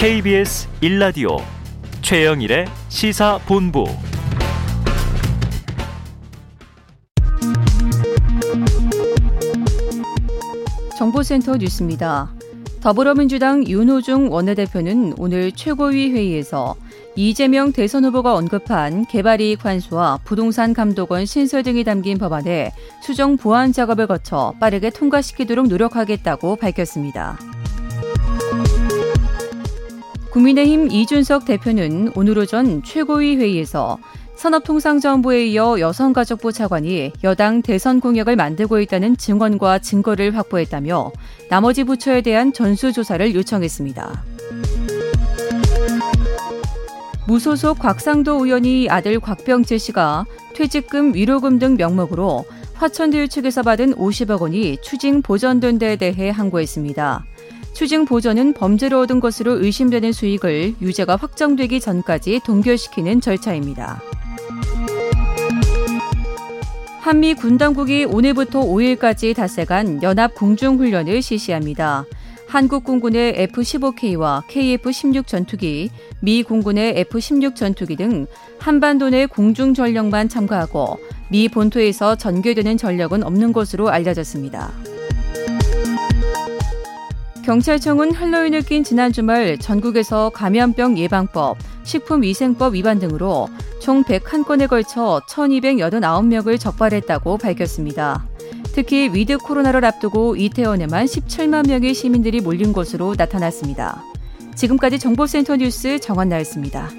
KBS 1라디오 최영일의 시사본부 정보센터 뉴스입니다. 더불어민주당 윤호중 원내대표는 오늘 최고위 회의에서 이재명 대선 후보가 언급한 개발이익 환수와 부동산 감독원 신설 등이 담긴 법안에 수정 보완 작업을 거쳐 빠르게 통과시키도록 노력하겠다고 밝혔습니다. 국민의힘 이준석 대표는 오늘 오전 최고위 회의에서 산업통상자원부에 이어 여성가족부 차관이 여당 대선 공약을 만들고 있다는 증언과 증거를 확보했다며 나머지 부처에 대한 전수조사를 요청했습니다. 무소속 곽상도 의원이 아들 곽병재 씨가 퇴직금, 위로금 등 명목으로 화천대유 측에서 받은 50억 원이 추징 보전된 데 대해 항고했습니다. 추징 보전은 범죄로 얻은 것으로 의심되는 수익을 유죄가 확정되기 전까지 동결시키는 절차입니다. 한미 군 당국이 오늘부터 5일까지 닷새간 연합 공중훈련을 실시합니다. 한국 공군의 F-15K와 KF-16 전투기, 미 공군의 F-16 전투기 등 한반도 내 공중 전력만 참가하고 미 본토에서 전개되는 전력은 없는 것으로 알려졌습니다. 경찰청은 할로윈을 낀 지난 주말 전국에서 감염병 예방법, 식품위생법 위반 등으로 총 101건에 걸쳐 1,289명을 적발했다고 밝혔습니다. 특히 위드 코로나를 앞두고 이태원에만 17만 명의 시민들이 몰린 것으로 나타났습니다. 지금까지 정보센터 뉴스 정한나였습니다.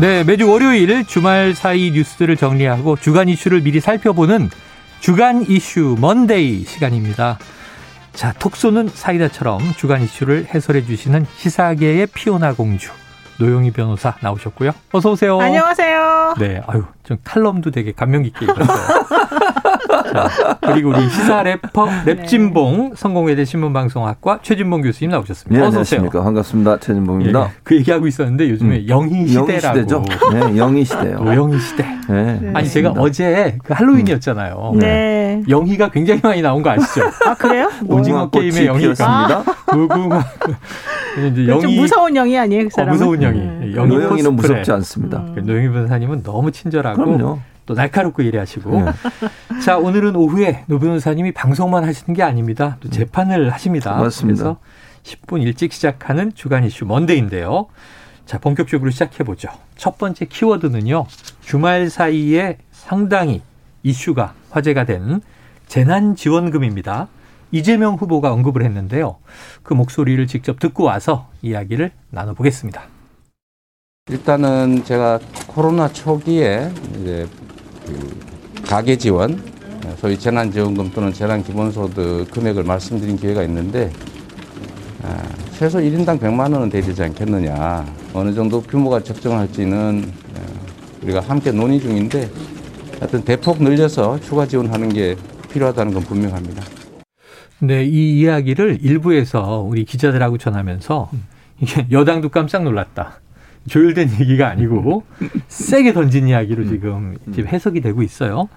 네, 매주 월요일 주말 사이 뉴스들을 정리하고 주간 이슈를 미리 살펴보는 주간 이슈 먼데이 시간입니다. 자, 톡 쏘는 사이다처럼 주간 이슈를 해설해 주시는 시사계의 피오나 공주 노영희 변호사 나오셨고요. 어서 오세요. 안녕하세요. 네, 아유, 좀 칼럼도 되게 감명 깊게 읽었어요. 자, 그리고 우리 시사 래퍼 랩진봉 네. 성공회대 신문방송학과 최진봉 교수님 나오셨습니다. 네, 어서 오세요. 안녕하십니까. 반갑습니다. 최진봉입니다. 예, 그 얘기하고 있었는데 요즘에 음. 영희 시대라고. 영희. 네, 영희 시대요. 영희 시대. 네. 네. 아니 제가 어제 그 할로윈이었잖아요. 음. 네. 영희가 굉장히 많이 나온 거 아시죠? 아 그래요? 오징어 게임의 영희가 무궁화. 이제 영희 무서운 영희 아니에요, 그 사람? 어, 무서운 영희. 음. 영희 노영희는 무섭지 않습니다. 음. 노영희 변호사님은 너무 친절하고 그럼요. 또 날카롭고 일하시고. 네. 자, 오늘은 오후에 노 변호사님이 방송만 하시는 게 아닙니다. 또 재판을 하십니다. 맞습니다. 그래서 10분 일찍 시작하는 주간 이슈 먼데이인데요. 자, 본격적으로 시작해 보죠. 첫 번째 키워드는요. 주말 사이에 상당히 이슈가 화제가 된 재난지원금입니다. 이재명 후보가 언급을 했는데요. 그 목소리를 직접 듣고 와서 이야기를 나눠보겠습니다. 일단은 제가 코로나 초기에 이제 그 가계 지원, 소위 재난지원금 또는 재난기본소득 금액을 말씀드린 기회가 있는데 아, 최소 1인당 100만 원은 되지 않겠느냐. 어느 정도 규모가 적정할지는 어, 우리가 함께 논의 중인데 하여튼 대폭 늘려서 추가 지원하는 게 필요하다는 건 분명합니다. 네, 이 이야기를 일부에서 우리 기자들하고 전하면서 이게 여당도 깜짝 놀랐다. 조율된 얘기가 아니고 세게 던진 이야기로 음. 지금, 지금 해석이 되고 있어요.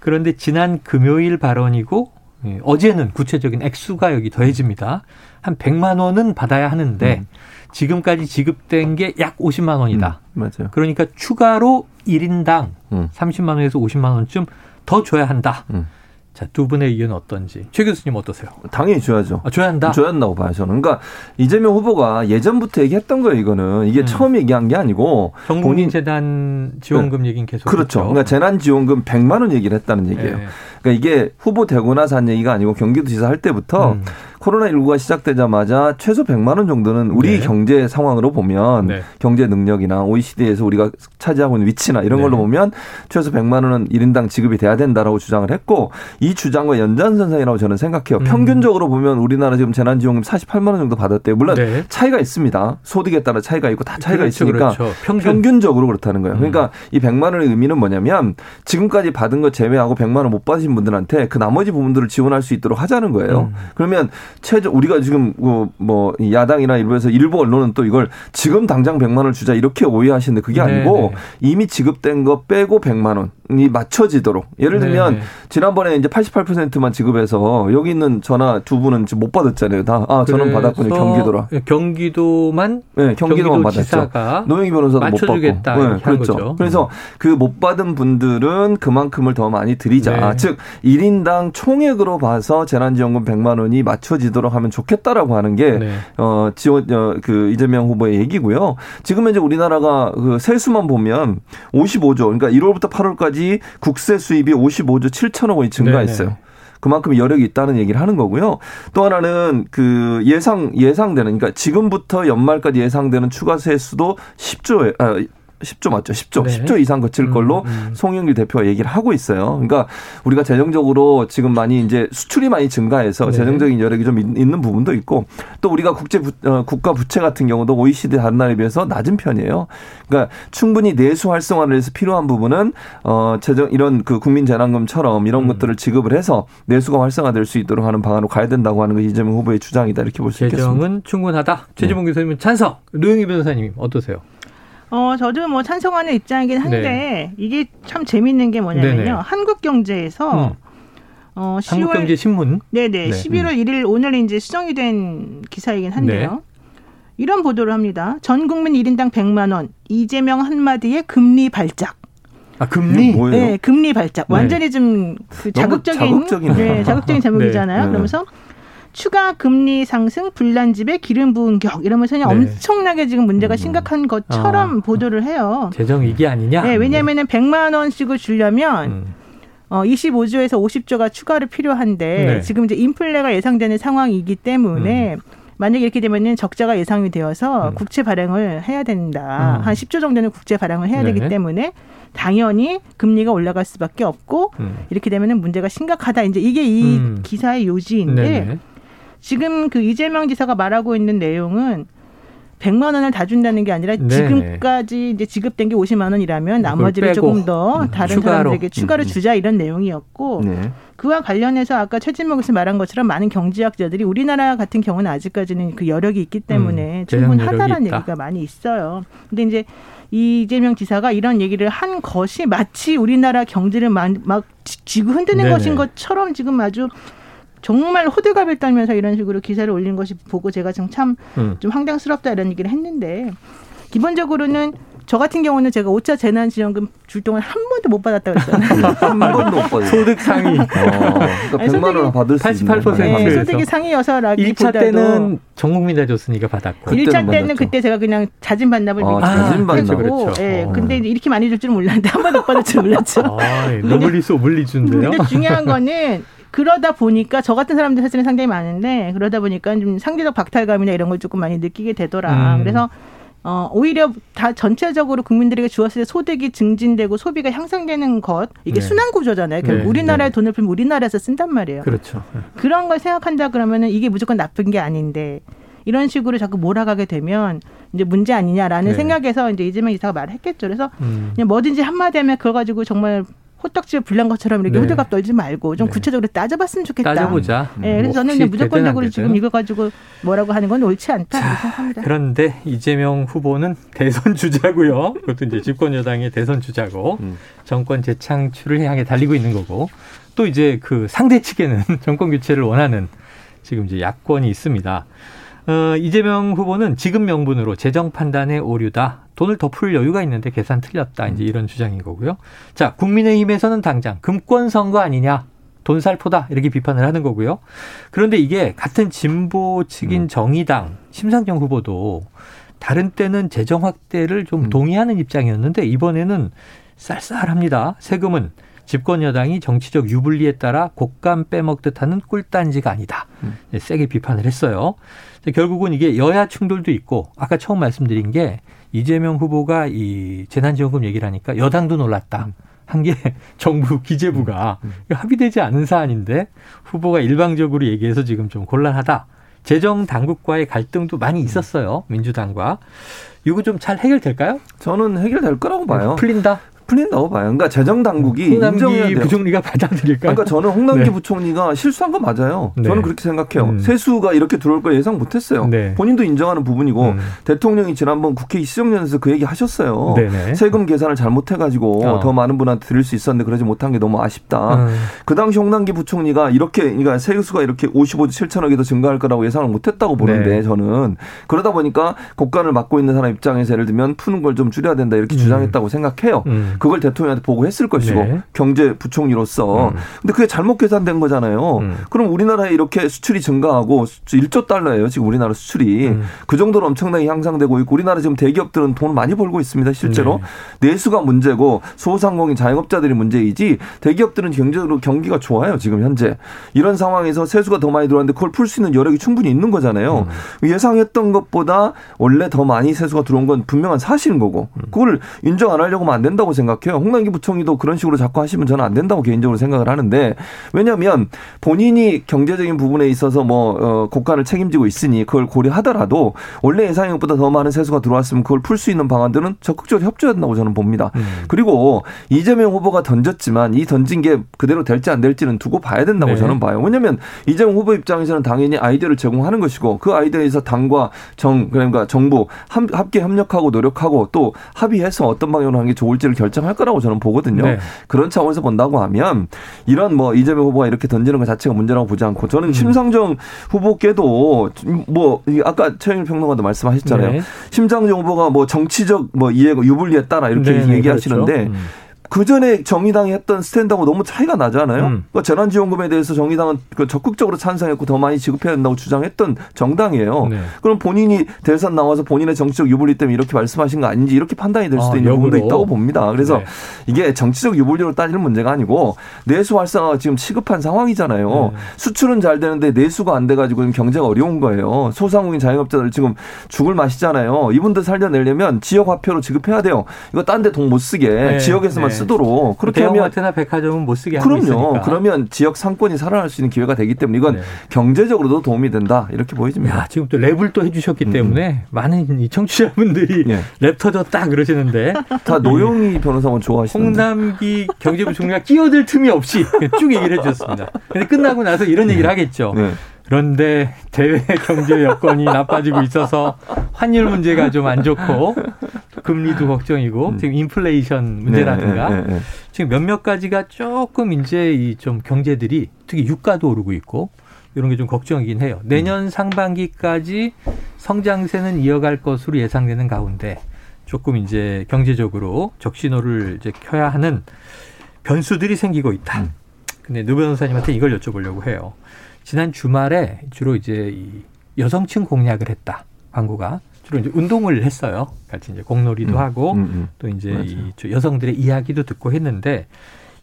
그런데 지난 금요일 발언이고 예, 어제는 구체적인 액수가 여기 더해집니다. 한 100만 원은 받아야 하는데 음. 지금까지 지급된 게 약 50만 원이다. 음, 맞아요. 그러니까 추가로 1인당 음. 30만 원에서 50만 원쯤 더 줘야 한다. 음. 자, 두 분의 의견 어떤지. 최 교수님 어떠세요? 당연히 줘야죠. 아, 줘야 한다? 줘야 한다고 봐요, 저는. 그러니까 이재명 후보가 예전부터 얘기했던 거예요, 이거는. 이게 음. 처음 얘기한 게 아니고. 본인 재단 지원금 네. 얘기는 계속. 그렇죠. 했죠. 그러니까 재난지원금 100만 원 얘기를 했다는 얘기예요. 네. 그러니까 이게 후보 되고 나서 한 얘기가 아니고 경기도지사 할 때부터 음. 코로나19가 시작되자마자 최소 100만 원 정도는 우리 네. 경제 상황으로 보면 네. 경제 능력이나 OECD에서 우리가 차지하고 있는 위치나 이런 걸로 네. 보면 최소 100만 원은 1인당 지급이 돼야 된다라고 주장을 했고 이 주장과 연장선상이라고 저는 생각해요. 음. 평균적으로 보면 우리나라 지금 재난지원금 48만 원 정도 받았대요. 물론 네. 차이가 있습니다. 소득에 따라 차이가 있고 다 차이가 그렇죠, 있으니까 그렇죠. 평균. 적으로 그렇다는 거예요. 그러니까 음. 이 100만 원의 의미는 뭐냐면 지금까지 받은 것 제외하고 100만 원 못 받으신 분들한테 그 나머지 부분들을 지원할 수 있도록 하자는 거예요. 음. 그러면 최저 우리가 지금 뭐, 뭐 야당이나 일부에서 일부 언론은 또 이걸 지금 당장 100만 원을 주자 이렇게 오해하시는데 그게 아니고 네네. 이미 지급된 거 빼고 100만 원이 맞춰지도록 예를 들면 네네. 지난번에 이제 88%만 지급해서 여기 있는 전화 두 분은 지금 못 받았잖아요. 다 아, 저는 받았군요. 경기도라. 경기도만 네, 경기도만 받았죠. 노영희 변호사도 못 받고. 네, 그렇죠. 거죠. 그래서 그 못 받은 분들은 그만큼을 더 많이 드리자. 네. 즉 1인당 총액으로 봐서 재난지원금 100만 원이 맞춰 지도록 하면 좋겠다라고 하는 게 네. 어, 지원 어, 그 이재명 후보의 얘기고요. 지금 현재 우리나라가 그 세수만 보면 55조 그러니까 1월부터 8월까지 국세 수입이 55조 7천억 원이 증가했어요. 네. 그만큼 여력이 있다는 얘기를 하는 거고요. 또 하나는 그 예상 예상되는 그러니까 지금부터 연말까지 예상되는 추가 세수도 10조 아 10조 맞죠? 10조. 네. 10조 이상 거칠 음, 걸로 음, 음. 송영길 대표가 얘기를 하고 있어요. 그러니까 우리가 재정적으로 지금 많이 이제 수출이 많이 증가해서 네. 재정적인 여력이 좀 있는 부분도 있고 또 우리가 국제 부, 어, 국가 부채 같은 경우도 OECD 다른 나라에 비해서 낮은 편이에요. 그러니까 충분히 내수 활성화를 해서 필요한 부분은 어 재정 이런 그 국민 재난금처럼 이런 음. 것들을 지급을 해서 내수가 활성화될 수 있도록 하는 방안으로 가야 된다고 하는 게 이재명 후보의 주장이다 이렇게 볼 수 있겠습니다. 재정은 충분하다. 최지봉 네. 교수님은 찬성. 류영희 변호사님 어떠세요? 어, 저도 뭐 찬성하는 입장이긴 한데 네. 이게 참 재밌는 게 뭐냐면요. 네네. 한국경제에서 음. 어, 10월 한국경제 신문 네네. 네. 11월 음. 1일 오늘 이제 수정이 된 기사이긴 한데요. 네. 이런 보도를 합니다. 전 국민 1인당 100만 원. 이재명 한마디에 금리 발작. 아, 금리? 뭐예요? 네, 금리 발작. 네. 완전히 좀그 자극적인 네, 자극적인 제목이잖아요. 네. 그러면서 추가 금리 상승, 불난집에 기름 부은 격 이러면서 그냥 네. 엄청나게 지금 문제가 음. 심각한 것처럼 어. 보도를 해요. 재정 위기 아니냐? 네, 왜냐하면은 네. 100만 원씩을 주려면 음. 어 25조에서 50조가 추가로 필요한데 네. 지금 이제 인플레가 예상되는 상황이기 때문에 음. 만약에 이렇게 되면은 적자가 예상이 되어서 음. 국채 발행을 해야 된다. 음. 한 10조 정도는 국채 발행을 해야 네. 되기 때문에 당연히 금리가 올라갈 수밖에 없고 음. 이렇게 되면은 문제가 심각하다. 이제 이게 이 음. 기사의 요지인데 네네. 지금 그 이재명 지사가 말하고 있는 내용은 100만 원을 다 준다는 게 아니라 네. 지금까지 이제 지급된 게 50만 원이라면 나머지를 조금 더 음, 다른 추가로. 사람들에게 추가로 음, 음. 주자 이런 내용이었고 네. 그와 관련해서 아까 최진목 교수 말한 것처럼 많은 경제학자들이 우리나라 같은 경우는 아직까지는 그 여력이 있기 때문에 음, 충분하다라는 얘기가 많이 있어요. 근데 이제 이재명 지사가 이런 얘기를 한 것이 마치 우리나라 경제를 막, 막 지구 흔드는 네네. 것인 것처럼 지금 아주 정말 호들갑을 떨면서 이런 식으로 기사를 올린 것이 보고 제가 지금 참좀 음. 황당스럽다 이런 얘기를 했는데 기본적으로는 저 같은 경우는 제가 5차 재난지원금 줄 동안 한 번도 못 받았다고 했잖아요. 한 번도 못 받았어요. 소득 상위. 어, 그러니까 100만 원 받을 수 88%. 네, 소득이 상위여서라기보다도 1차 때는 전 국민 다 줬으니까 받았고. 1차 때는 그때 제가 그냥 자진 반납을 아, 자진 반납. 그렇죠. 예. 어. 근데 이렇게 많이 줄 줄 몰랐는데 한 번도 못 받을 줄 몰랐죠. 아, 노블리스 오블리주인데요. 근데 중요한 거는 그러다 보니까 저 같은 사람들 사실은 상당히 많은데 그러다 보니까 좀 상대적 박탈감이나 이런 걸 조금 많이 느끼게 되더라. 음. 그래서 어, 오히려 다 전체적으로 국민들에게 주었을 때 소득이 증진되고 소비가 향상되는 것, 이게 네. 순환 구조잖아요. 결국 네. 우리나라의 네. 돈을 풀면 우리나라에서 쓴단 말이에요. 그렇죠. 네. 그런 걸 생각한다 그러면은 이게 무조건 나쁜 게 아닌데, 이런 식으로 자꾸 몰아가게 되면 이제 문제 아니냐라는 네. 생각에서 이제 이재명 이사가 말을 했겠죠. 그래서 음. 그냥 뭐든지 한마디 하면 그거 가지고 정말 호떡집에 불난 것처럼 이렇게 네. 호들갑 떨지 말고 좀 네. 구체적으로 따져봤으면 좋겠다. 따져보자. 네, 그래서 저는 그냥 무조건적으로 지금 이거 가지고 뭐라고 하는 건 옳지 않다 자, 생각합니다. 그런데 이재명 후보는 대선 주자고요. 그것도 이제 집권 여당의 대선 주자고 음. 정권 재창출을 향해 달리고 있는 거고 또 이제 그 상대 측에는 정권 교체를 원하는 지금 이제 야권이 있습니다. 어, 이재명 후보는 지급 명분으로 재정 판단의 오류다. 돈을 더 풀 여유가 있는데 계산 틀렸다. 이제 이런 주장인 거고요. 자, 국민의힘에서는 당장 금권 선거 아니냐. 돈살포다. 이렇게 비판을 하는 거고요. 그런데 이게 같은 진보 측인 음. 정의당 심상정 후보도 다른 때는 재정 확대를 좀 음. 동의하는 입장이었는데 이번에는 쌀쌀합니다. 세금은 집권 여당이 정치적 유불리에 따라 곡감 빼먹듯 하는 꿀단지가 아니다. 음. 세게 비판을 했어요. 결국은 이게 여야 충돌도 있고 아까 처음 말씀드린 게 이재명 후보가 이 재난지원금 얘기를 하니까 여당도 놀랐다. 음. 한게 정부 기재부가 음. 음. 합의되지 않은 사안인데 후보가 일방적으로 얘기해서 지금 좀 곤란하다. 재정 당국과의 갈등도 많이 있었어요. 민주당과. 이거 좀 잘 해결될까요? 저는 해결될 거라고 봐요. 풀린다? 풀린다고 봐요. 그러니까 재정 당국이 인정해야 돼요. 부총리가 받아들일까요? 그러니까 저는 홍남기 네. 부총리가 실수한 건 맞아요. 네. 저는 그렇게 생각해요. 음. 세수가 이렇게 들어올 걸 예상 못했어요. 네. 본인도 인정하는 부분이고 음. 대통령이 지난번 국회 시정연에서 그 얘기 하셨어요. 네네. 세금 계산을 잘못해가지고 어. 더 많은 분한테 드릴 수 있었는데 그러지 못한 게 너무 아쉽다. 음. 그 당시 홍남기 부총리가 이렇게 그러니까 세수가 이렇게 55조 7천억이 더 증가할 거라고 예상을 못했다고 보는데 네. 저는 그러다 보니까 국간을 맡고 있는 사람 입장에서 예를 들면 푸는 걸 좀 줄여야 된다 이렇게 음. 주장했다고 생각해요. 음. 그걸 대통령한테 보고했을 것이고 네. 경제 부총리로서 음. 근데 그게 잘못 계산된 거잖아요. 음. 그럼 우리나라에 이렇게 수출이 증가하고 1조 달러예요. 지금 우리나라 수출이 음. 그 정도로 엄청나게 향상되고 있고 우리나라 지금 대기업들은 돈을 많이 벌고 있습니다. 실제로 네. 내수가 문제고 소상공인 자영업자들이 문제이지 대기업들은 경제적으로 경기가 좋아요. 지금 현재 이런 상황에서 세수가 더 많이 들어왔는데 그걸 풀 수 있는 여력이 충분히 있는 거잖아요. 음. 예상했던 것보다 원래 더 많이 세수가 들어온 건 분명한 사실인 거고 음. 그걸 인정 안 하려고 하면 안 된다고 생각 해요. 홍남기 부총리도 그런 식으로 자꾸 하시면 저는 안 된다고 개인적으로 생각을 하는데 왜냐하면 본인이 경제적인 부분에 있어서 뭐 어, 국가를 책임지고 있으니 그걸 고려하더라도 원래 예상액보다 더 많은 세수가 들어왔으면 그걸 풀 수 있는 방안들은 적극적으로 협조해야 된다고 저는 봅니다. 음. 그리고 이재명 후보가 던졌지만 이 던진 게 그대로 될지 안 될지는 두고 봐야 된다고 네. 저는 봐요. 왜냐하면 이재명 후보 입장에서는 당연히 아이디어를 제공하는 것이고 그 아이디어에서 당과 정 그러니까 정부 함께 협력하고 노력하고 또 합의해서 어떤 방향으로 하는 게 좋을지를 결 정할 거라고 저는 보거든요. 네. 그런 차원에서 본다고 하면 이런 뭐 이재명 후보가 이렇게 던지는 것 자체가 문제라고 보지 않고 저는 음. 심상정 후보께도 뭐 아까 최영일 평론가도 말씀하셨잖아요. 네. 심상정 후보가 뭐 정치적 뭐 이해 유불리에 따라 이렇게 네, 네 얘기하시는데 그렇죠. 음. 그 전에 정의당이 했던 스탠드하고 너무 차이가 나잖아요. 음. 그러니까 재난지원금에 대해서 정의당은 그 적극적으로 찬성했고 더 많이 지급해야 된다고 주장했던 정당이에요. 네. 그럼 본인이 대선 나와서 본인의 정치적 유불리 때문에 이렇게 말씀하신 거 아닌지 이렇게 판단이 될 수도 아, 있는. 부분도 있다고 봅니다. 그래서 네. 이게 정치적 유불리로 따지는 문제가 아니고 내수 활성화가 지금 시급한 상황이잖아요. 네. 수출은 잘 되는데 내수가 안 돼가지고 경제가 어려운 거예요. 소상공인 자영업자들 지금 죽을 맛이잖아요. 이분들 살려내려면 지역 화폐로 지급해야 돼요. 이거 딴 데 돈 못 쓰게 네. 지역에서만 네. 쓰도록 그렇게 하면 마트나 백화점은 못 쓰게 그럼요. 있으니까. 그러면 지역 상권이 살아날 수 있는 기회가 되기 때문에 이건 네. 경제적으로도 도움이 된다 이렇게 보여집니다. 야, 지금 또 랩을 또 해주셨기 음. 때문에 많은 이 청취자분들이 네. 랩 터졌다 그러시는데 다 노영희 변호사만 좋아하시는데 홍남기 경제부 총리가 끼어들 틈이 없이 쭉 얘기를 해주셨습니다. 근데 끝나고 나서 이런 얘기를 네. 하겠죠. 네. 그런데 대외 경제 여건이 나빠지고 있어서 환율 문제가 좀 안 좋고 금리도 걱정이고 음. 지금 인플레이션 문제라든가 네, 네, 네, 지금 몇몇 가지가 조금 이제 이 좀 경제들이 특히 유가도 오르고 있고 이런 게 좀 걱정이긴 해요. 내년 음. 상반기까지 성장세는 이어갈 것으로 예상되는 가운데 조금 이제 경제적으로 적신호를 이제 켜야 하는 변수들이 생기고 있다. 음. 근데 노 변호사님한테 이걸 여쭤보려고 해요. 지난 주말에 주로 이제 이 여성층 공략을 했다. 광고가 주로 이제 운동을 했어요. 같이 이제 공놀이도 음, 하고 음, 음. 또 이제 이 여성들의 이야기도 듣고 했는데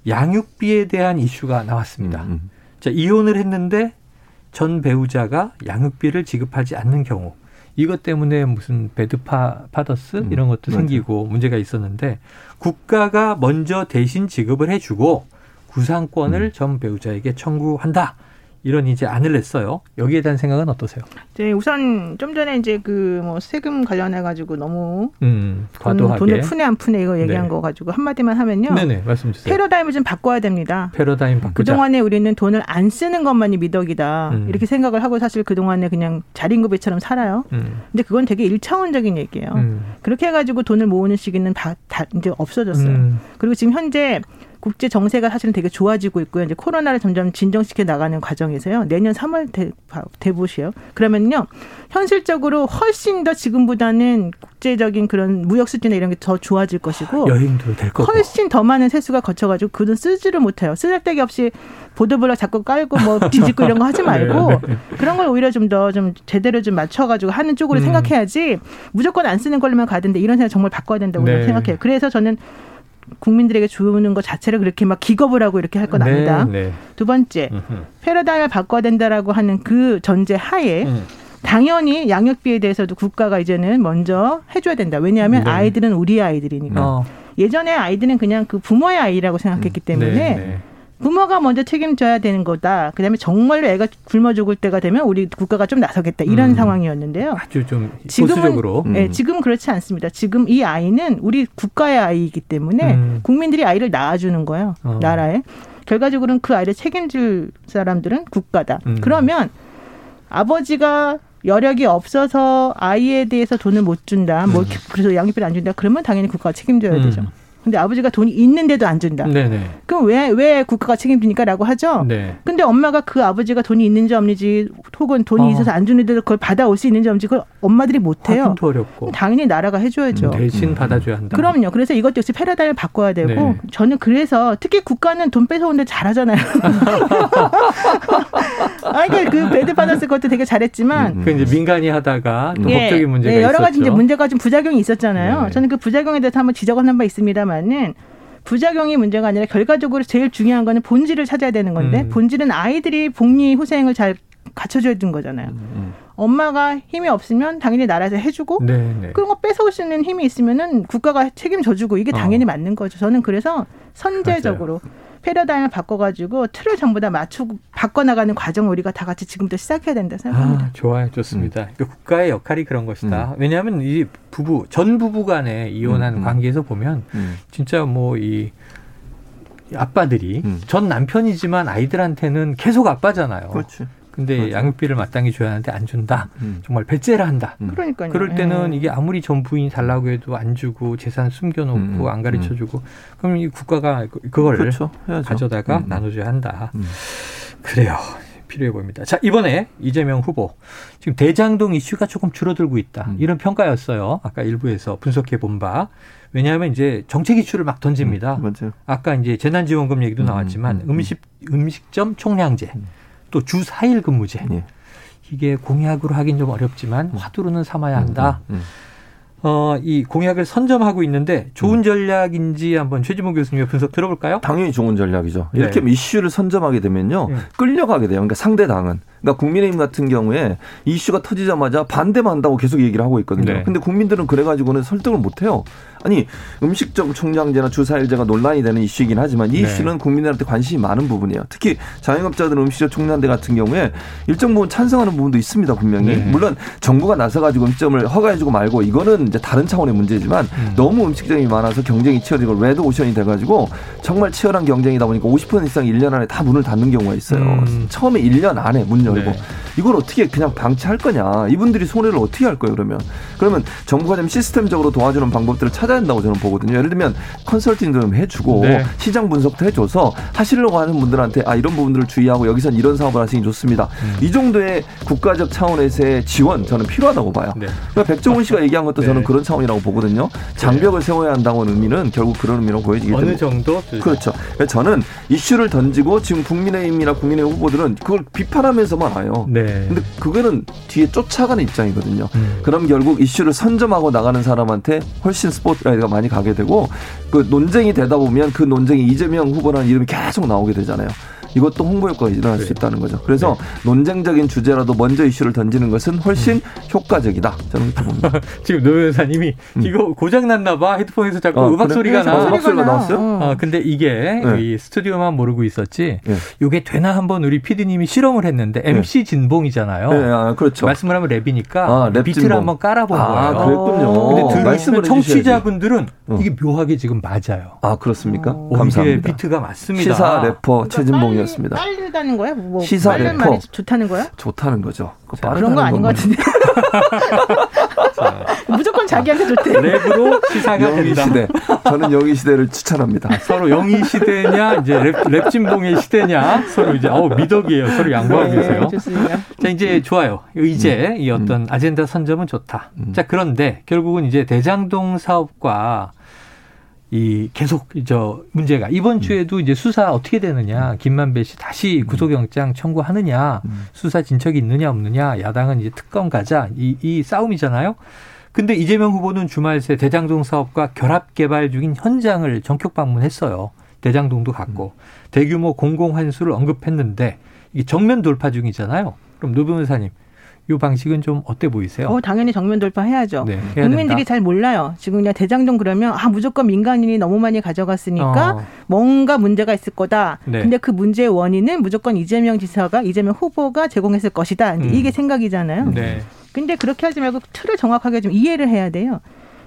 양육비에 대한 이슈가 나왔습니다. 음, 음, 자 이혼을 했는데 전 배우자가 양육비를 지급하지 않는 경우 이것 때문에 무슨 Bad Fa Fathers 음, 이런 것도 생기고 문제가 있었는데 국가가 먼저 대신 지급을 해주고 구상권을 전 배우자에게 청구한다. 이런 이제 안을 냈어요. 여기에 대한 생각은 어떠세요? 네, 우선 좀 전에 이제 그 뭐 세금 관련해 가지고 너무 음, 과도하게 돈, 을 푸네 안 푸네 이거 얘기한 네. 거 가지고 한 마디만 하면요. 네네 말씀 주세요. 패러다임을 좀 바꿔야 됩니다. 패러다임 바꾸자. 그 동안에 우리는 돈을 안 쓰는 것만이 미덕이다 음. 이렇게 생각을 하고 사실 그 동안에 그냥 자린고비처럼 살아요. 음. 근데 그건 되게 일차원적인 얘기예요. 음. 그렇게 해가지고 돈을 모으는 시기는 다, 다 이제 없어졌어요. 음. 그리고 지금 현재 국제 정세가 사실은 되게 좋아지고 있고요. 이제 코로나를 점점 진정시켜 나가는 과정에서요. 내년 3월 대, 대보시요. 그러면요. 현실적으로 훨씬 더 지금보다는 국제적인 그런 무역 수지나 이런 게 더 좋아질 것이고 여행도 될 거고 훨씬 더 많은 세수가 거쳐가지고 그돈 쓰지를 못해요. 쓰잘데기 없이 보도블럭 자꾸 깔고 뭐 뒤집고 이런 거 하지 말고 네, 네. 그런 걸 오히려 좀 더좀 좀 제대로 좀 맞춰가지고 하는 쪽으로 음. 생각해야지 무조건 안 쓰는 걸로만 가야 되는데 이런 생각 정말 바꿔야 된다고 네. 생각해요. 그래서 저는 국민들에게 주는 것 자체를 그렇게 막 기겁을 하고 이렇게 할 건 아니다. 네, 네. 두 번째, 으흠. 패러다임을 바꿔야 된다라고 하는 그 전제 하에 음. 당연히 양육비에 대해서도 국가가 이제는 먼저 해줘야 된다. 왜냐하면 네. 아이들은 우리 아이들이니까. 어. 예전에 아이들은 그냥 그 부모의 아이라고 생각했기 음. 때문에 네, 네. 부모가 먼저 책임져야 되는 거다. 그다음에 정말로 애가 굶어 죽을 때가 되면 우리 국가가 좀 나서겠다. 이런 음. 상황이었는데요. 아주 좀 지금은, 보수적으로. 음. 네, 지금 그렇지 않습니다. 지금 이 아이는 우리 국가의 아이이기 때문에 음. 국민들이 아이를 낳아주는 거예요. 어. 나라에. 결과적으로는 그 아이를 책임질 사람들은 국가다. 음. 그러면 아버지가 여력이 없어서 아이에 대해서 돈을 못 준다. 뭐 음. 그래서 양육비를 안 준다. 그러면 당연히 국가가 책임져야 음. 되죠. 근데 아버지가 돈이 있는데도 안 준다. 네네. 그럼 왜, 왜 국가가 책임지니까 라고 하죠? 네. 근데 엄마가 그 아버지가 돈이 있는지 없는지 혹은 돈이 어. 있어서 안 주는데도 그걸 받아올 수 있는지 없는지 그걸 엄마들이 못 해요. 어렵고. 당연히 나라가 해줘야죠. 음, 대신 받아줘야 한다. 그럼요. 그래서 이것 역시 패러다임을 바꿔야 되고 네. 저는 그래서 특히 국가는 돈 뺏어오는데 잘하잖아요. 아, 그러니까 그 배드 받았을 것도 되게 잘했지만. 음. 그 이제 민간이 하다가 또 예, 법적인 문제가 예, 여러 가지 이제 문제가 좀 부작용이 있었잖아요. 네. 저는 그 부작용에 대해서 한번 지적을 한바 있습니다. 있습니다만은 부작용이 문제가 아니라 결과적으로 제일 중요한 거는 본질을 찾아야 되는 건데 음. 본질은 아이들이 복리 후생을 잘 갖춰줘야 되는 거잖아요. 음. 음. 엄마가 힘이 없으면 당연히 나라에서 해주고 네네. 네. 그런 거 뺏어올 수 있는 힘이 있으면은 국가가 책임져주고 이게 당연히 어. 맞는 거죠. 저는 그래서 선제적으로 맞아요. 패러다임을 바꿔가지고 틀을 전부 다 맞추고 바꿔나가는 과정을 우리가 다 같이 지금부터 시작해야 된다 생각합니다. 아, 좋아요. 좋습니다. 음. 그러니까 국가의 역할이 그런 것이다. 음. 왜냐하면 이 부부, 전 부부 간에 이혼한 음. 음. 관계에서 보면 음. 진짜 뭐 이 아빠들이 음. 전 남편이지만 아이들한테는 계속 아빠잖아요. 그렇지. 근데 맞아. 양육비를 마땅히 줘야 하는데 안 준다. 음. 정말 배째라 한다. 음. 그러니까요. 그럴 때는 예. 이게 아무리 전 부인이 달라고 해도 안 주고 재산 숨겨놓고 음. 음안 가르쳐 주고 음. 그럼 이 국가가 그, 그걸 그렇죠. 가져다가 음. 나눠줘야 한다. 그래요. 필요해 보입니다. 자, 이번에 이재명 후보. 지금 대장동 이슈가 조금 줄어들고 있다. 이런 평가였어요. 아까 일부에서 분석해 본 바. 왜냐하면 이제 정책 이슈를 막 던집니다. 맞아요. 아까 이제 재난지원금 얘기도 나왔지만 음식, 음식점 총량제. 또 주 4일 근무제. 예. 이게 공약으로 하긴 좀 어렵지만 음. 화두로는 삼아야 한다. 음, 음, 음. 어, 이 공약을 선점하고 있는데 좋은 음. 전략인지 한번 최지봉 교수님의 분석 들어볼까요? 당연히 좋은 전략이죠. 이렇게 네. 이슈를 선점하게 되면요. 네. 끌려가게 돼요. 그러니까 상대 당은. 그러니까 국민의힘 같은 경우에 이슈가 터지자마자 반대만 한다고 계속 얘기를 하고 있거든요. 네. 근데 국민들은 그래가지고는 설득을 못 해요. 아니 음식점 총량제나 주사일제가 논란이 되는 이슈이긴 하지만 이 네. 이슈는 국민들한테 관심이 많은 부분이에요. 특히 자영업자들 음식점 총량제 같은 경우에 일정 부분 찬성하는 부분도 있습니다 분명히. 네. 물론 정부가 나서가지고 음식점을 허가해주고 말고 이거는 이제 다른 차원의 문제지만 음. 너무 음식점이 많아서 경쟁이 치열해지고 레드 오션이 돼가지고 정말 치열한 경쟁이다 보니까 50% 이상 1년 안에 다 문을 닫는 경우가 있어요. 음. 처음에 1년 안에 문 열고 네. 이걸 어떻게 그냥 방치할 거냐? 이분들이 손해를 어떻게 할 거예요 그러면? 그러면 정부가 좀 시스템적으로 도와주는 방법들을 찾 찾아야 된다고 저는 보거든요. 예를 들면 컨설팅도 좀 해주고 네. 시장 분석도 해줘서 하시려고 하는 분들한테 아 이런 부분들을 주의하고 여기선 이런 사업을 하시기 좋습니다. 음. 이 정도의 국가적 차원에서의 지원 저는 필요하다고 봐요. 네. 그러니까 백종원 씨가 얘기한 것도 네. 저는 그런 차원이라고 보거든요. 장벽을 세워야 한다는 의미는 결국 그런 의미로 보여지기 때문에 어느 정도 그렇죠. 저는 이슈를 던지고 지금 국민의힘이나 국민의 후보들은 그걸 비판하면서만 와요. 네. 근데 그거는 뒤에 쫓아가는 입장이거든요. 음. 그럼 결국 이슈를 선점하고 나가는 사람한테 훨씬 스포츠 가 많이 가게 되고 그 논쟁이 되다 보면 그 논쟁이 이재명 후보라는 이름이 계속 나오게 되잖아요. 이것도 홍보 효과가 일어날 네. 수 있다는 거죠. 그래서 네. 논쟁적인 주제라도 먼저 이슈를 던지는 것은 훨씬 음. 효과적이다. 저는 그렇게 봅니다. 지금 노 변호사님이 음. 이거 고장 났나 봐. 헤드폰에서 자꾸 어, 음악 그래? 소리가 나. 어, 음악 소리가 나왔어요? 어. 어, 근데 이게 네. 이 스튜디오만 모르고 있었지. 네. 이게 되나 한번 우리 PD님이 실험을 했는데 MC 네. 진봉이잖아요. 네, 아, 그렇죠. 말씀을 하면 랩이니까 아, 랩 비트를 한번 깔아본 아, 거예요. 그랬군요. 근데 들으시면 청취자분들은 어. 이게 묘하게 지금 맞아요. 아 그렇습니까? 오, 감사합니다. 비트가 맞습니다. 시사 래퍼 최진봉이 었습니다. 빨리 빠르다는 거야? 뭐 시사 래퍼 좋다는 거야? 좋다는 거죠. 자, 그런 거 아닌 것 같은데. 무조건 자기한테 좋대. 랩으로 시사가 영희 된다. 시대. 저는 영희 시대를 추천합니다. 서로 영희 시대냐 이제 랩, 랩 진봉의 시대냐 서로 이제 어우 미덕이에요. 서로 양보하고 네, 계세요. 좋습니다. 자 이제 좋아요. 이제 음. 이 어떤 음. 아젠다 선점은 좋다. 음. 자 그런데 결국은 이제 대장동 사업과 이 계속 저 문제가 이번 음. 주에도 이제 수사 어떻게 되느냐 김만배 씨 다시 음. 구속영장 청구하느냐 음. 수사 진척이 있느냐 없느냐 야당은 이제 특검 가자 이, 이 싸움이잖아요. 근데 이재명 후보는 주말 새 대장동 사업과 결합 개발 중인 현장을 전격 방문했어요. 대장동도 갔고 대규모 공공 환수를 언급했는데 이게 정면 돌파 중이잖아요. 그럼 노 변호사님 이 방식은 좀 어때 보이세요? 어, 당연히 정면 돌파해야죠. 네, 국민들이 된다. 잘 몰라요. 지금 그냥 대장동 그러면 아 무조건 민간인이 너무 많이 가져갔으니까 어. 뭔가 문제가 있을 거다. 네. 근데 그 문제의 원인은 무조건 이재명 지사가 이재명 후보가 제공했을 것이다. 음. 이게 생각이잖아요. 네. 근데 그렇게 하지 말고 틀을 정확하게 좀 이해를 해야 돼요.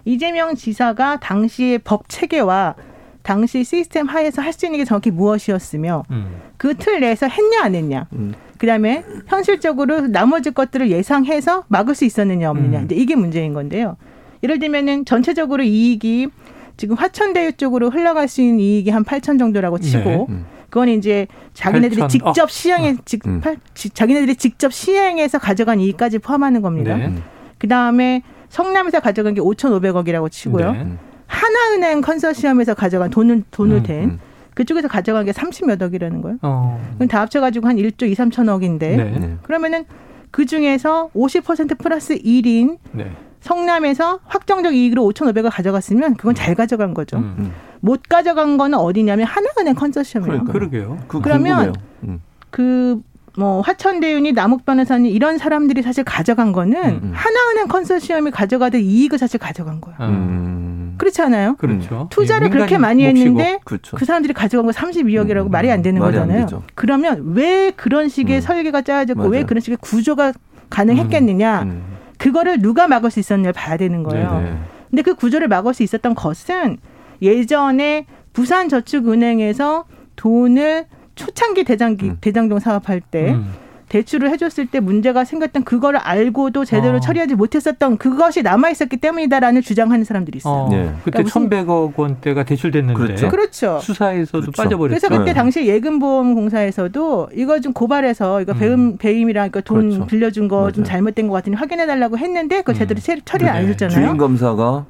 이재명 지사가 당시의 법 체계와 당시 시스템 하에서 할 수 있는 게 정확히 무엇이었으며 음. 그틀 내에서 했냐 안 했냐. 음. 그다음에 현실적으로 나머지 것들을 예상해서 막을 수 있었느냐 없느냐. 음. 이게 문제인 건데요. 예를 들면은 전체적으로 이익이 지금 화천대유 쪽으로 흘러갈 수 있는 이익이 한 8천 정도라고 치고 네. 음. 그건 이제 자기네들이 8천. 직접 어. 시행해 어. 직, 음. 자기네들이 직접 시행해서 가져간 이익까지 포함하는 겁니다. 네. 그다음에 성남에서 가져간 게 5,500억이라고 치고요. 네. 하나은행 컨소시엄에서 가져간 돈을 돈을 음, 댄 음. 그쪽에서 가져간 게 30몇 억이라는 거예요. 어. 그럼 다 합쳐가지고 한 1조 2, 3천억인데 네. 그러면은 그 중에서 50% 플러스 1인 네. 성남에서 확정적 이익으로 5,500을 가져갔으면 그건 잘 가져간 거죠. 음, 음. 못 가져간 거는 어디냐면 하나은행 컨소시엄이에요. 그러게요. 그, 그러면 음. 그뭐 화천대유니 남욱 변호사님 이런 사람들이 사실 가져간 거는 음, 음. 하나은행 컨소시엄이 가져가던 이익을 사실 가져간 거야. 음. 그렇지 않아요? 그렇죠. 투자를 그렇게 많이 했는데 그렇죠. 그 사람들이 가져간 거 32억이라고 음. 말이 안 되는 말이 거잖아요. 안 그러면 왜 그런 식의 음. 설계가 짜여졌고 왜 그런 식의 구조가 가능했겠느냐? 음. 그거를 누가 막을 수 있었냐를 봐야 되는 거예요. 네네. 근데 그 구조를 막을 수 있었던 것은 예전에 부산저축은행에서 돈을 초창기 대장기 음. 대장동 사업할 때 음. 대출을 해줬을 때 문제가 생겼던 그거를 알고도 제대로 어. 처리하지 못했었던 그것이 남아 있었기 때문이다라는 주장하는 사람들이 있어요. 어. 네. 그때 그러니까 1,100억 원대가 대출됐는데 그렇죠. 그렇죠. 수사에서도 그렇죠. 빠져버렸죠. 그래서 그때 네. 당시 예금보험공사에서도 이거 좀 고발해서 이거 배임 음. 배임이랑 그러니까 돈 그렇죠. 빌려준 거 좀 잘못된 것 같으니 확인해 달라고 했는데 그거 제대로 음. 처리를 네. 안 했잖아요. 주인 검사가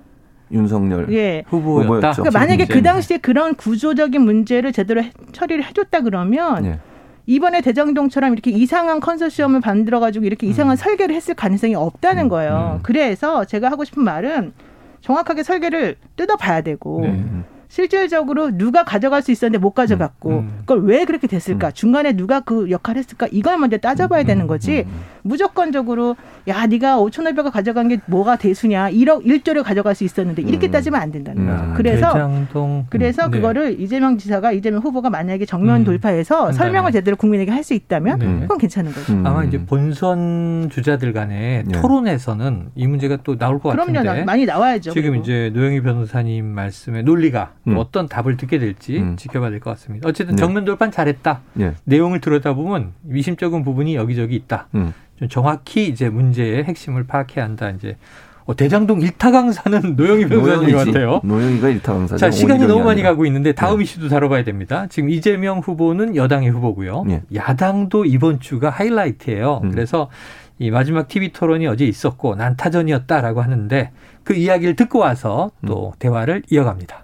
윤석열 예. 후보였다. 그러니까 만약에 그 당시에 그런 구조적인 문제를 제대로 처리를 해줬다 그러면 예. 이번에 대장동처럼 이렇게 이상한 컨소시엄을 만들어 가지고 이렇게 이상한 음. 설계를 했을 가능성이 없다는 음. 거예요. 음. 그래서 제가 하고 싶은 말은 정확하게 설계를 뜯어봐야 되고 네. 실질적으로 누가 가져갈 수 있었는데 못 가져갔고 음, 음. 그걸 왜 그렇게 됐을까? 음. 중간에 누가 그 역할을 했을까? 이걸 먼저 따져봐야 음, 되는 거지. 음, 음. 무조건적으로 야 네가 5천오백을 가져간 게 뭐가 대수냐? 1억 1조를 가져갈 수 있었는데 이렇게 따지면 안 된다는 거죠. 그래서 대장동. 그래서 네. 그거를 이재명 지사가 이재명 후보가 만약에 정면 돌파해서 설명을 제대로 국민에게 할 수 있다면 네. 그건 괜찮은 거죠. 아마 이제 본선 주자들 간에 네. 토론에서는 이 문제가 또 나올 것 그럼요, 같은데. 그럼요. 많이 나와야죠. 지금 그리고. 이제 노영희 변호사님 말씀에 논리가 음. 어떤 답을 듣게 될지 음. 지켜봐야 될 것 같습니다. 어쨌든 네. 정면 돌파 잘했다. 네. 내용을 들여다보면 미심쩍은 부분이 여기저기 있다. 음. 좀 정확히 이제 문제의 핵심을 파악해야 한다. 이제 어, 대장동 일타 강사는 노영희 변호사님 같아요. 노영희가 일타 강사죠. 자 시간이 너무 많이 가고 있는데 다음 네. 이슈도 다뤄봐야 됩니다. 지금 이재명 후보는 여당의 후보고요. 네. 야당도 이번 주가 하이라이트예요. 음. 그래서 이 마지막 TV 토론이 어제 있었고 난타전이었다라고 하는데 그 이야기를 듣고 와서 또 음. 대화를 이어갑니다.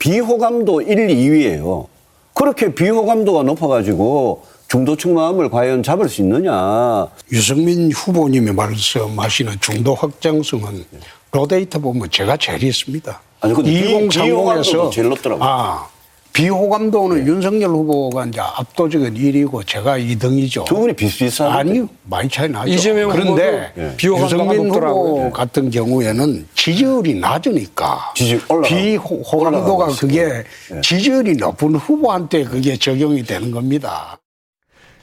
비호감도 1, 2위예요. 그렇게 비호감도가 높아가지고 중도층 마음을 과연 잡을 수 있느냐. 유승민 후보님이 말씀하시는 중도 확장성은 로데이터 보면 제가 제일 있습니다. 아니, 근데 2030에서 제일 높더라고요. 아, 비호감도는 네. 윤석열 후보가 이제 압도적인 1위고 제가 2등이죠. 두 분이 비슷비슷한 아니요. 많이 차이 나죠. 이재명 그런데 네. 유승민 후보 네. 같은 경우에는 지지율이 낮으니까 지지 비호감도가 그게 네. 지지율이 높은 후보한테 그게 적용이 되는 겁니다.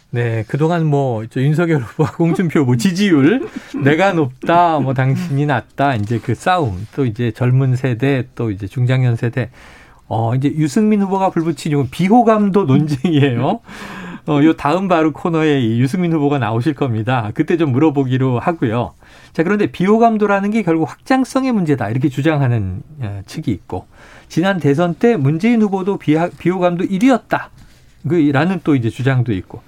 네, 그동안 뭐, 윤석열 후보와 공준표 뭐 지지율, 내가 높다, 뭐 당신이 낮다, 이제 그 싸움, 또 이제 젊은 세대, 또 이제 중장년 세대, 어, 이제 유승민 후보가 불붙인 이건 비호감도 논쟁이에요. 어, 요 다음 바로 코너에 이 유승민 후보가 나오실 겁니다. 그때 좀 물어보기로 하고요. 자, 그런데 비호감도라는 게 결국 확장성의 문제다. 이렇게 주장하는 어, 측이 있고, 지난 대선 때 문재인 후보도 비하, 비호감도 1위였다. 그, 라는 또 이제 주장도 있고.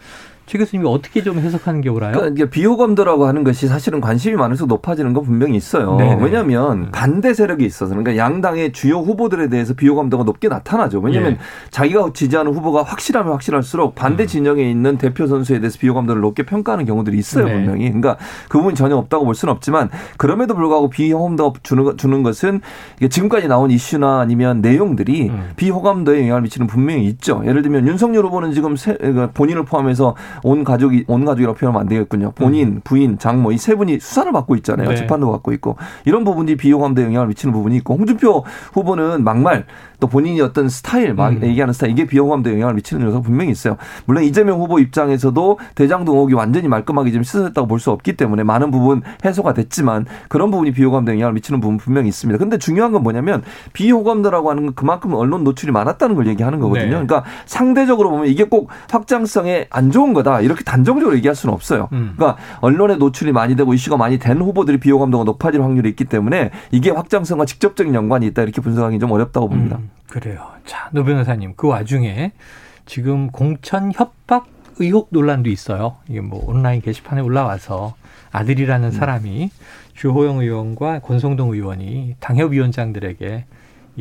최 교수님이 어떻게 좀 해석하는 게 옳아요? 그러니까 비호감도라고 하는 것이 사실은 관심이 많을수록 높아지는 건 분명히 있어요. 네네. 왜냐하면 음. 반대 세력이 있어서 그러니까 양당의 주요 후보들에 대해서 비호감도가 높게 나타나죠. 왜냐하면 예. 자기가 지지하는 후보가 확실하면 확실할수록 반대 음. 진영에 있는 대표 선수에 대해서 비호감도를 높게 평가하는 경우들이 있어요. 네. 분명히. 그러니까 그 부분이 전혀 없다고 볼 수는 없지만 그럼에도 불구하고 비호감도가 주는, 주는 것은 지금까지 나온 이슈나 아니면 내용들이 음. 비호감도에 영향을 미치는 분명히 있죠. 예를 들면 윤석열 후보는 지금 그러니까 본인을 포함해서 온 가족이 온 가족이라고 표현하면 안 되겠군요. 본인, 음. 부인, 장모 이 세 분이 수사를 받고 있잖아요. 네. 재판도 받고 있고 이런 부분들이 비호감도에 영향을 미치는 부분이 있고 홍준표 후보는 막말 또 본인이 어떤 스타일 막 음. 얘기하는 스타일 이게 비호감도에 영향을 미치는 요소가 분명히 있어요. 물론 이재명 후보 입장에서도 대장동 의혹이 완전히 말끔하게 지금 시사했다고 볼 수 없기 때문에 많은 부분 해소가 됐지만 그런 부분이 비호감도에 영향을 미치는 부분 분명히 있습니다. 근데 중요한 건 뭐냐면 비호감도라고 하는 건 그만큼 언론 노출이 많았다는 걸 얘기하는 거거든요. 네. 그러니까 상대적으로 보면 이게 꼭 확장성에 안 좋은 거다 이렇게 단정적으로 얘기할 수는 없어요. 음. 그러니까 언론에 노출이 많이 되고 이슈가 많이 된 후보들이 비호감도가 높아질 확률이 있기 때문에 이게 확장성과 직접적인 연관이 있다 이렇게 분석하기 좀 어렵다고 봅니다. 음. 그래요. 자, 노 변호사님, 그 와중에 지금 공천 협박 의혹 논란도 있어요. 이게 뭐 온라인 게시판에 올라와서 아들이라는 음. 사람이 주호영 의원과 권성동 의원이 당협위원장들에게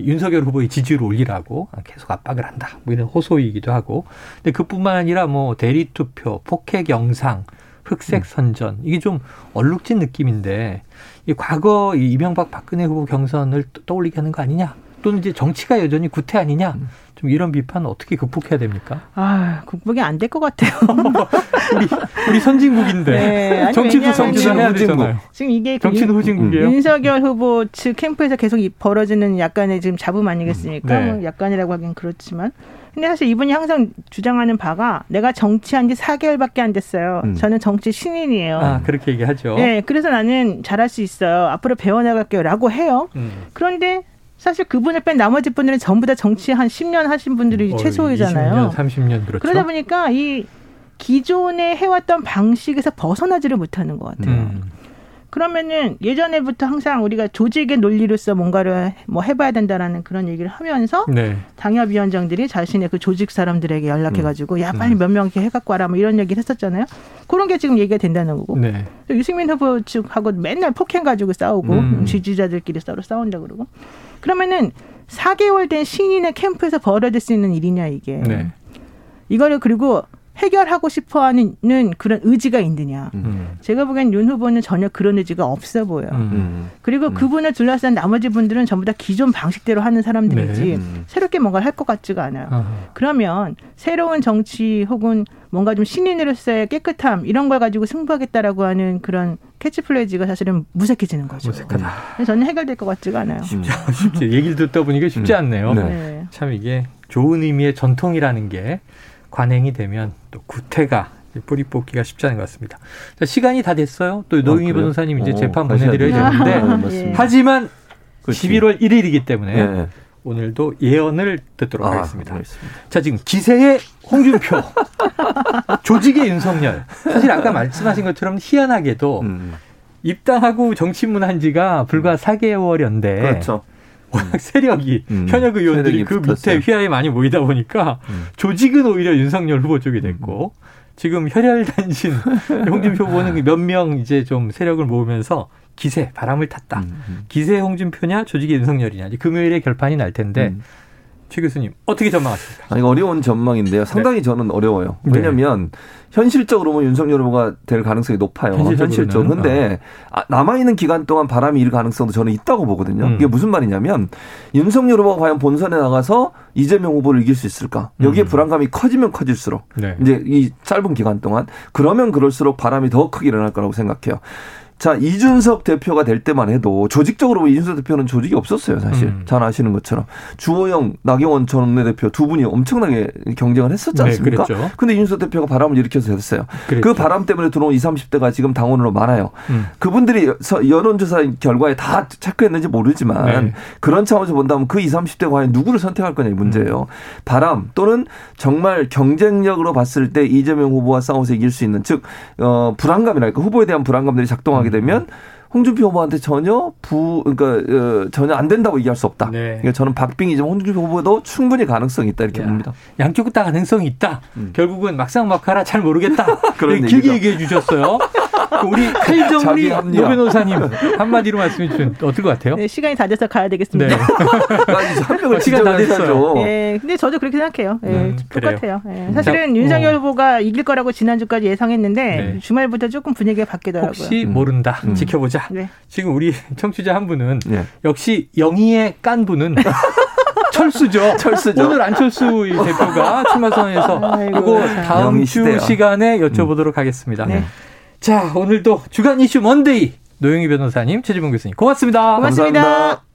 윤석열 후보의 지지를 올리라고 계속 압박을 한다. 뭐 이런 호소이기도 하고. 근데 그뿐만 아니라 뭐 대리 투표, 폭행 영상, 흑색 음. 선전 이게 좀 얼룩진 느낌인데 이 과거 이 이명박 박근혜 후보 경선을 떠올리게 하는 거 아니냐? 또는 이제 정치가 여전히 구태 아니냐? 좀 이런 비판 어떻게 극복해야 됩니까? 아, 극복이 안 될 것 같아요. 우리, 우리 선진국인데. 네, 정치도 정치도 해야 되잖아요. 지금 이게 정치는 후진국이에요. 윤석열 후보 측 캠프에서 계속 벌어지는 약간의 지금 잡음 아니겠습니까? 네. 뭐 약간이라고 하긴 그렇지만. 근데 사실 이분이 항상 주장하는 바가 내가 정치한 지 4개월밖에 안 됐어요. 음. 저는 정치 신인이에요. 아, 그렇게 얘기하죠. 네, 그래서 나는 잘할 수 있어요. 앞으로 배워나갈게요. 라고 해요. 음. 그런데 사실 그분을 뺀 나머지 분들은 전부 다 정치 한 10년 하신 분들이 어, 최소이잖아요. 20년, 30년 그렇죠. 그러다 보니까 이 기존에 해왔던 방식에서 벗어나지를 못하는 것 같아요. 음. 그러면은 예전에부터 항상 우리가 조직의 논리로서 뭔가를 뭐 해봐야 된다라는 그런 얘기를 하면서 네. 당협위원장들이 자신의 그 조직 사람들에게 연락해가지고 음. 야 빨리 음. 몇명 이렇게 해갖고 와라 뭐 이런 얘기를 했었잖아요. 그런 게 지금 얘기가 된다는 거고 네. 유승민 후보 측하고 맨날 폭행 가지고 싸우고 음. 지지자들끼리 서로 싸운다 그러고 그러면은 4개월 된 신인의 캠프에서 벌어질 수 있는 일이냐 이게. 네. 이거를 그리고 해결하고 싶어 하는 그런 의지가 있느냐. 음. 제가 보기엔 윤 후보는 전혀 그런 의지가 없어 보여요. 음. 그리고 음. 그분을 둘러싼 나머지 분들은 전부 다 기존 방식대로 하는 사람들이지 네. 음. 새롭게 뭔가를 할 것 같지가 않아요. 아하. 그러면 새로운 정치 혹은 뭔가 좀 신인으로서의 깨끗함 이런 걸 가지고 승부하겠다라고 하는 그런 캐치플레이즈가 사실은 무색해지는 거죠. 무색하다. 그래서 저는 해결될 것 같지가 않아요. 쉽지, 쉽지. 얘기를 듣다 보니까 쉽지 음. 않네요. 네. 참 이게 좋은 의미의 전통이라는 게 관행이 되면 또 구태가 뿌리 뽑기가 쉽지 않은 것 같습니다. 자, 시간이 다 됐어요. 또 노영희 아, 변호사님 이제 어, 재판 보내드려야 되는데 아, 하지만 그렇지. 11월 1일이기 때문에 네. 오늘도 예언을 듣도록 아, 하겠습니다. 알겠습니다. 자, 지금 기세의 홍준표, 조직의 윤석열. 사실 아까 말씀하신 것처럼 희한하게도 음. 입당하고 정치문 한 지가 불과 음. 4개월이었는데 그렇죠. 워낙 음. 세력이 음. 현역 의원들이 그 붙었어요. 밑에 휘하에 많이 모이다 보니까 음. 조직은 오히려 윤석열 후보 쪽이 됐고 음. 지금 혈혈단신 홍준표 후보는 몇 명 이제 좀 세력을 모으면서 기세 바람을 탔다. 음. 음. 기세 홍준표냐 조직의 윤석열이냐 금요일에 결판이 날 텐데 최 교수님 어떻게 전망하십니까? 아, 이거 어려운 전망인데요. 상당히 네. 저는 어려워요. 왜냐하면 네. 현실적으로 보면 윤석열 후보가 될 가능성이 높아요. 현실적으로. 근데 아, 남아있는 기간 동안 바람이 일 가능성도 저는 있다고 보거든요. 음. 이게 무슨 말이냐면 윤석열 후보가 과연 본선에 나가서 이재명 후보를 이길 수 있을까? 여기에 음. 불안감이 커지면 커질수록 네. 이제 이 짧은 기간 동안 그러면 그럴수록 바람이 더 크게 일어날 거라고 생각해요. 자, 이준석 대표가 될 때만 해도 조직적으로 이준석 대표는 조직이 없었어요, 사실. 음. 잘 아시는 것처럼. 주호영, 나경원 전 원내대표 두 분이 엄청나게 경쟁을 했었지 네, 않습니까? 네, 그랬죠. 근데 이준석 대표가 바람을 일으켜서 됐어요. 그랬죠. 그 바람 때문에 들어온 20, 30대가 지금 당원으로 많아요. 음. 그분들이 여론조사 결과에 다 체크했는지 모르지만 네. 그런 차원에서 본다면 그 20, 30대 과연 누구를 선택할 거냐 이 문제예요. 음. 바람 또는 정말 경쟁력으로 봤을 때 이재명 후보와 싸워서 이길 수 있는 즉, 어, 불안감이랄까 후보에 대한 불안감들이 작동하게 하게 되면 홍준표 후보한테 전혀 부 그러니까 어, 전혀 안 된다고 얘기할 수 없다. 네. 그러니까 저는 박빙이지만 홍준표 후보도 충분히 가능성이 있다 이렇게 야, 봅니다. 양쪽 다 가능성이 있다. 음. 결국은 막상 막하라 잘 모르겠다. 그런 길게 얘기해 주셨어요. 우리 칼정리 노 변호사님 한마디로 말씀해 주시면 어떨 것 같아요? 네, 시간이 다 돼서 가야 되겠습니다. 네. 어, 시간 다 됐어요. 네, 근데 저도 그렇게 생각해요. 네, 음, 똑같아요. 네. 사실은 자, 윤석열 어. 후보가 이길 거라고 지난주까지 예상했는데 네. 주말부터 조금 분위기가 바뀌더라고요. 혹시 음. 모른다. 음. 지켜보자. 네. 지금 우리 청취자 한 분은 네. 역시 영희의 깐 분은 철수죠. 철수죠. 오늘 안철수 대표가 출마 선언에서 이거 다음 주 시간에 여쭤보도록 하겠습니다. 네. 자, 오늘도 주간 이슈 먼데이 노영희 변호사님, 최지봉 교수님 고맙습니다. 고맙습니다. 감사합니다.